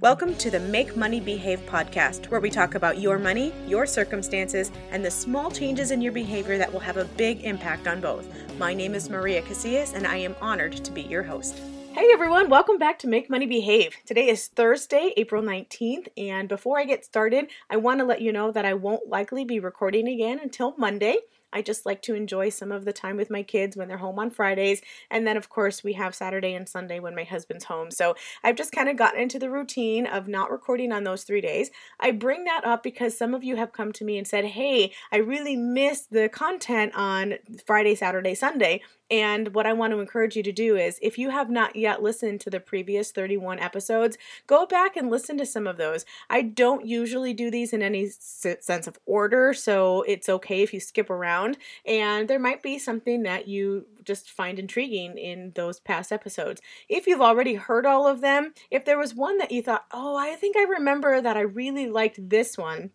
Welcome to the Make Money Behave podcast, where we talk about your money, your circumstances, and the small changes in your behavior that will have a big impact on both. My name is Maria Casillas, and I am honored to be your host. Hey everyone, welcome back to Make Money Behave. Today is Thursday, April 19th, and before I get started, I want to let you know that I won't likely be recording again until Monday. I just like to enjoy some of the time with my kids when they're home on Fridays. And then, of course, we have Saturday and Sunday when my husband's home. So I've just kind of gotten into the routine of not recording on those three days. I bring that up because some of you have come to me and said, Hey, I really missed the content on Friday, Saturday, Sunday. And what I want to encourage you to do is if you have not yet listened to the previous 31 episodes, go back and listen to some of those. I don't usually do these in any sense of order, so it's okay if you skip around. And there might be something that you just find intriguing in those past episodes. If you've already heard all of them, if there was one that you thought, oh, I think I remember that I really liked this one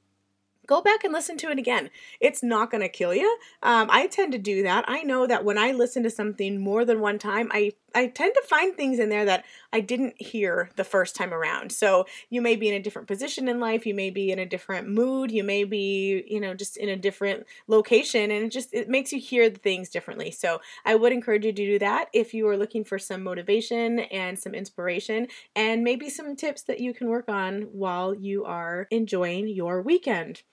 go back and listen to it again. It's not going to kill you. Um, I tend to do that. I know that when I listen to something more than one time, I I tend to find things in there that I didn't hear the first time around. So you may be in a different position in life, you may be in a different mood, you may be, you know, just in a different location and it just it makes you hear the things differently. So I would encourage you to do that if you are looking for some motivation and some inspiration and maybe some tips that you can work on while you are enjoying your weekend.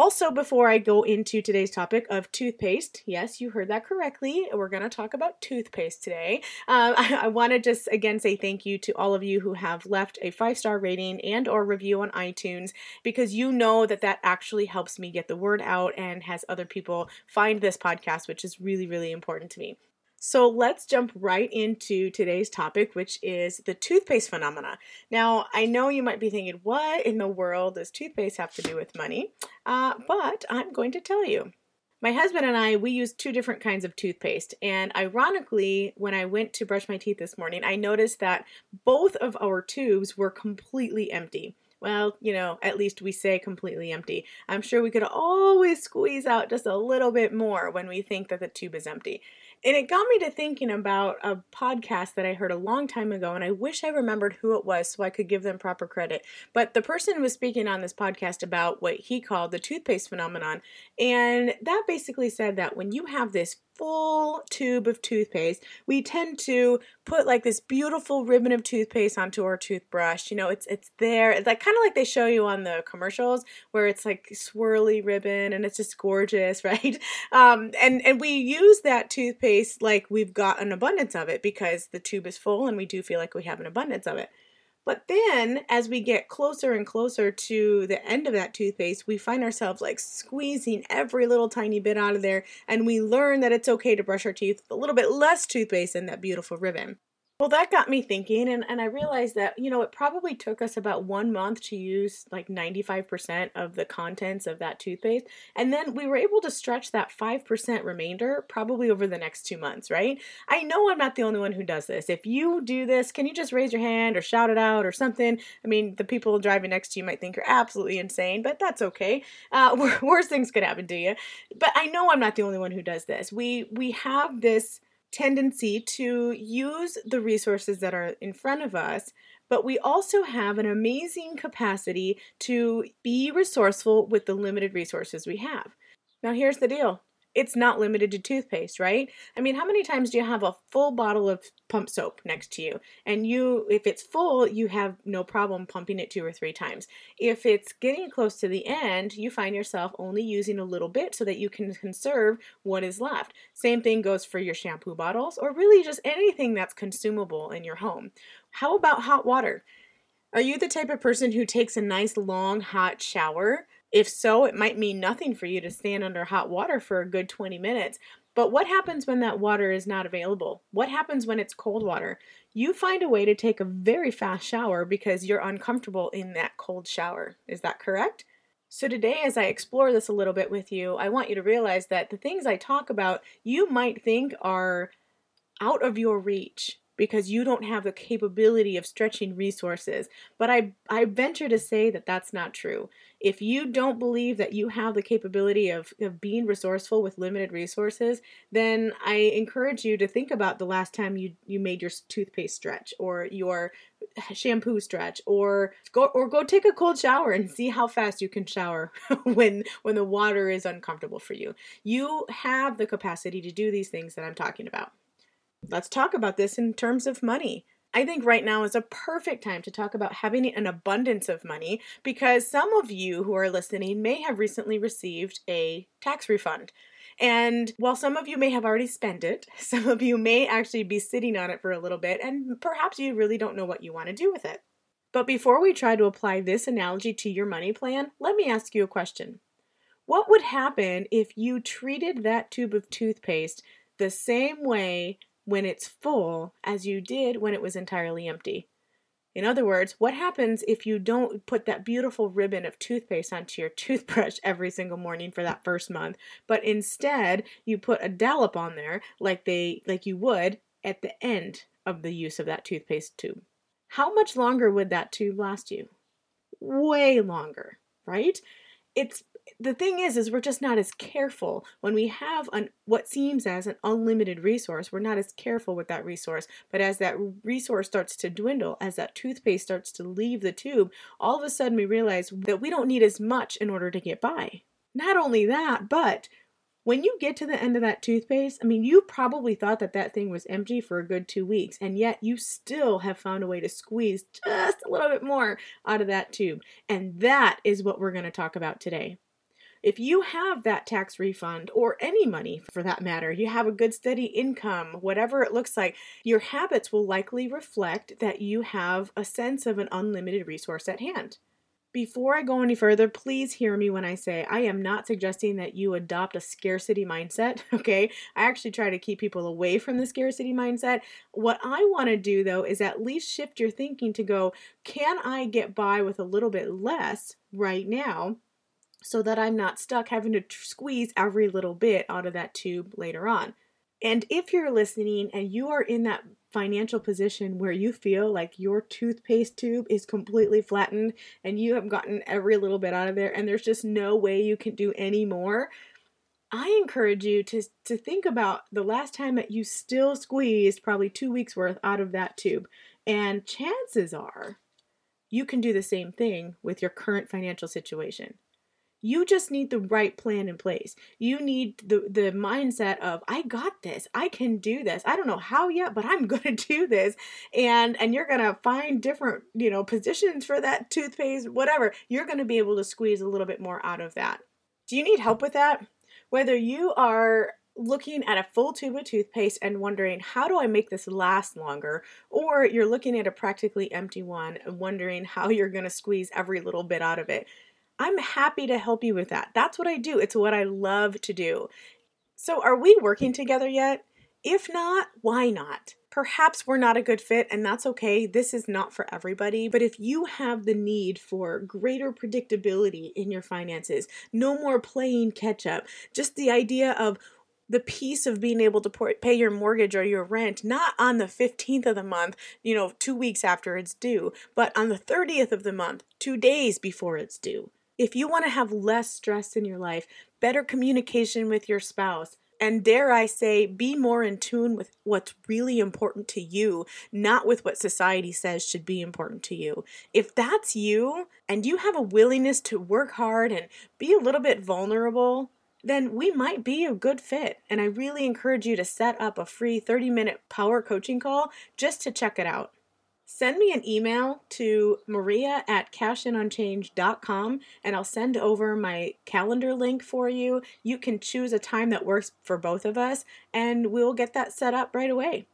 Also, before I go into today's topic of toothpaste, yes, you heard that correctly. We're going to talk about toothpaste today. Um, I, I want to just again say thank you to all of you who have left a five star rating and or review on iTunes because you know that that actually helps me get the word out and has other people find this podcast, which is really really important to me. So let's jump right into today's topic, which is the toothpaste phenomena. Now, I know you might be thinking, what in the world does toothpaste have to do with money? Uh, but I'm going to tell you. My husband and I, we use two different kinds of toothpaste. And ironically, when I went to brush my teeth this morning, I noticed that both of our tubes were completely empty well, you know, at least we say completely empty. I'm sure we could always squeeze out just a little bit more when we think that the tube is empty. And it got me to thinking about a podcast that I heard a long time ago, and I wish I remembered who it was so I could give them proper credit. But the person was speaking on this podcast about what he called the toothpaste phenomenon. And that basically said that when you have this full tube of toothpaste, we tend to put like this beautiful ribbon of toothpaste onto our toothbrush. You know, it's it's there. It's like kind of like they show you on the commercials where it's like swirly ribbon and it's just gorgeous, right? Um, and and we use that toothpaste like we've got an abundance of it because the tube is full and we do feel like we have an abundance of it. But then, as we get closer and closer to the end of that toothpaste, we find ourselves like squeezing every little tiny bit out of there, and we learn that it's okay to brush our teeth with a little bit less toothpaste than that beautiful ribbon. Well, that got me thinking, and, and I realized that, you know, it probably took us about one month to use like 95% of the contents of that toothpaste. And then we were able to stretch that 5% remainder probably over the next two months, right? I know I'm not the only one who does this. If you do this, can you just raise your hand or shout it out or something? I mean, the people driving next to you might think you're absolutely insane, but that's okay. Uh, worse things could happen to you. But I know I'm not the only one who does this. We, we have this tendency to use the resources that are in front of us, but we also have an amazing capacity to be resourceful with the limited resources we have. Now, here's the deal it's not limited to toothpaste, right? I mean, how many times do you have a full bottle of pump soap next to you? And you, if it's full, you have no problem pumping it two or three times. If it's getting close to the end, you find yourself only using a little bit so that you can conserve what is left. Same thing goes for your shampoo bottles or really just anything that's consumable in your home. How about hot water? Are you the type of person who takes a nice long hot shower? If so, it might mean nothing for you to stand under hot water for a good 20 minutes. But what happens when that water is not available? What happens when it's cold water? You find a way to take a very fast shower because you're uncomfortable in that cold shower. Is that correct? So, today, as I explore this a little bit with you, I want you to realize that the things I talk about you might think are out of your reach because you don't have the capability of stretching resources. But I, I venture to say that that's not true. If you don't believe that you have the capability of, of being resourceful with limited resources, then I encourage you to think about the last time you, you made your toothpaste stretch or your shampoo stretch or go or go take a cold shower and see how fast you can shower when when the water is uncomfortable for you. You have the capacity to do these things that I'm talking about. Let's talk about this in terms of money. I think right now is a perfect time to talk about having an abundance of money because some of you who are listening may have recently received a tax refund. And while some of you may have already spent it, some of you may actually be sitting on it for a little bit, and perhaps you really don't know what you want to do with it. But before we try to apply this analogy to your money plan, let me ask you a question. What would happen if you treated that tube of toothpaste the same way when it's full as you did when it was entirely empty. In other words, what happens if you don't put that beautiful ribbon of toothpaste onto your toothbrush every single morning for that first month, but instead you put a dollop on there like they like you would at the end of the use of that toothpaste tube? How much longer would that tube last you? Way longer, right? It's the thing is is we're just not as careful. When we have an what seems as an unlimited resource we're not as careful with that resource. But as that resource starts to dwindle as that toothpaste starts to leave the tube all of a sudden we realize that we don't need as much in order to get by. Not only that but when you get to the end of that toothpaste, I mean, you probably thought that that thing was empty for a good two weeks, and yet you still have found a way to squeeze just a little bit more out of that tube. And that is what we're going to talk about today. If you have that tax refund or any money for that matter, you have a good steady income, whatever it looks like, your habits will likely reflect that you have a sense of an unlimited resource at hand. Before I go any further, please hear me when I say I am not suggesting that you adopt a scarcity mindset, okay? I actually try to keep people away from the scarcity mindset. What I want to do though is at least shift your thinking to go, can I get by with a little bit less right now? so that I'm not stuck having to squeeze every little bit out of that tube later on. And if you're listening and you are in that financial position where you feel like your toothpaste tube is completely flattened and you have gotten every little bit out of there and there's just no way you can do any more, I encourage you to, to think about the last time that you still squeezed probably two weeks worth out of that tube. And chances are you can do the same thing with your current financial situation. You just need the right plan in place. You need the the mindset of I got this. I can do this. I don't know how yet, but I'm going to do this. And and you're going to find different, you know, positions for that toothpaste, whatever. You're going to be able to squeeze a little bit more out of that. Do you need help with that? Whether you are looking at a full tube of toothpaste and wondering, how do I make this last longer? Or you're looking at a practically empty one and wondering how you're going to squeeze every little bit out of it. I'm happy to help you with that. That's what I do. It's what I love to do. So, are we working together yet? If not, why not? Perhaps we're not a good fit, and that's okay. This is not for everybody. But if you have the need for greater predictability in your finances, no more playing catch up, just the idea of the peace of being able to pay your mortgage or your rent not on the 15th of the month, you know, two weeks after it's due, but on the 30th of the month, two days before it's due. If you want to have less stress in your life, better communication with your spouse, and dare I say, be more in tune with what's really important to you, not with what society says should be important to you. If that's you, and you have a willingness to work hard and be a little bit vulnerable, then we might be a good fit. And I really encourage you to set up a free 30 minute power coaching call just to check it out send me an email to maria at cashinOnChange.com and I'll send over my calendar link for you. You can choose a time that works for both of us and we'll get that set up right away.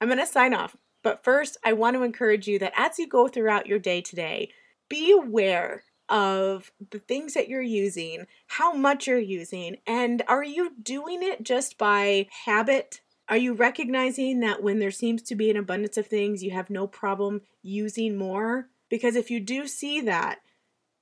I'm going to sign off, but first, I want to encourage you that as you go throughout your day today, be aware of the things that you're using, how much you're using, and are you doing it just by habit are you recognizing that when there seems to be an abundance of things, you have no problem using more? Because if you do see that,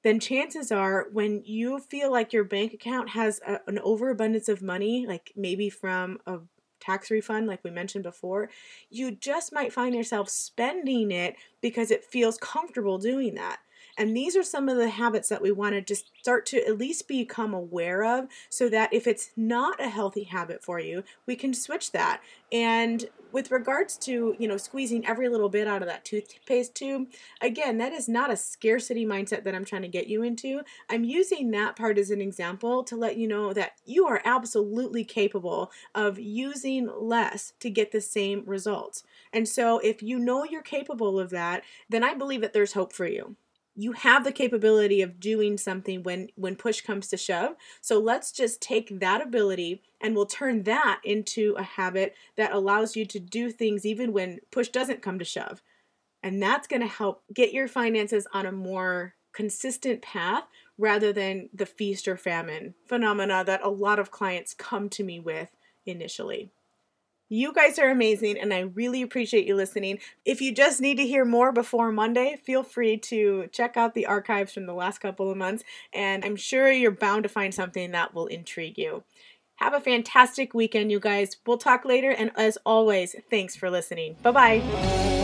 then chances are when you feel like your bank account has a, an overabundance of money, like maybe from a tax refund, like we mentioned before, you just might find yourself spending it because it feels comfortable doing that. And these are some of the habits that we want to just start to at least become aware of so that if it's not a healthy habit for you, we can switch that. And with regards to, you know, squeezing every little bit out of that toothpaste tube, again, that is not a scarcity mindset that I'm trying to get you into. I'm using that part as an example to let you know that you are absolutely capable of using less to get the same results. And so if you know you're capable of that, then I believe that there's hope for you you have the capability of doing something when when push comes to shove. So let's just take that ability and we'll turn that into a habit that allows you to do things even when push doesn't come to shove. And that's going to help get your finances on a more consistent path rather than the feast or famine phenomena that a lot of clients come to me with initially you guys are amazing, and I really appreciate you listening. If you just need to hear more before Monday, feel free to check out the archives from the last couple of months, and I'm sure you're bound to find something that will intrigue you. Have a fantastic weekend, you guys. We'll talk later, and as always, thanks for listening. Bye bye.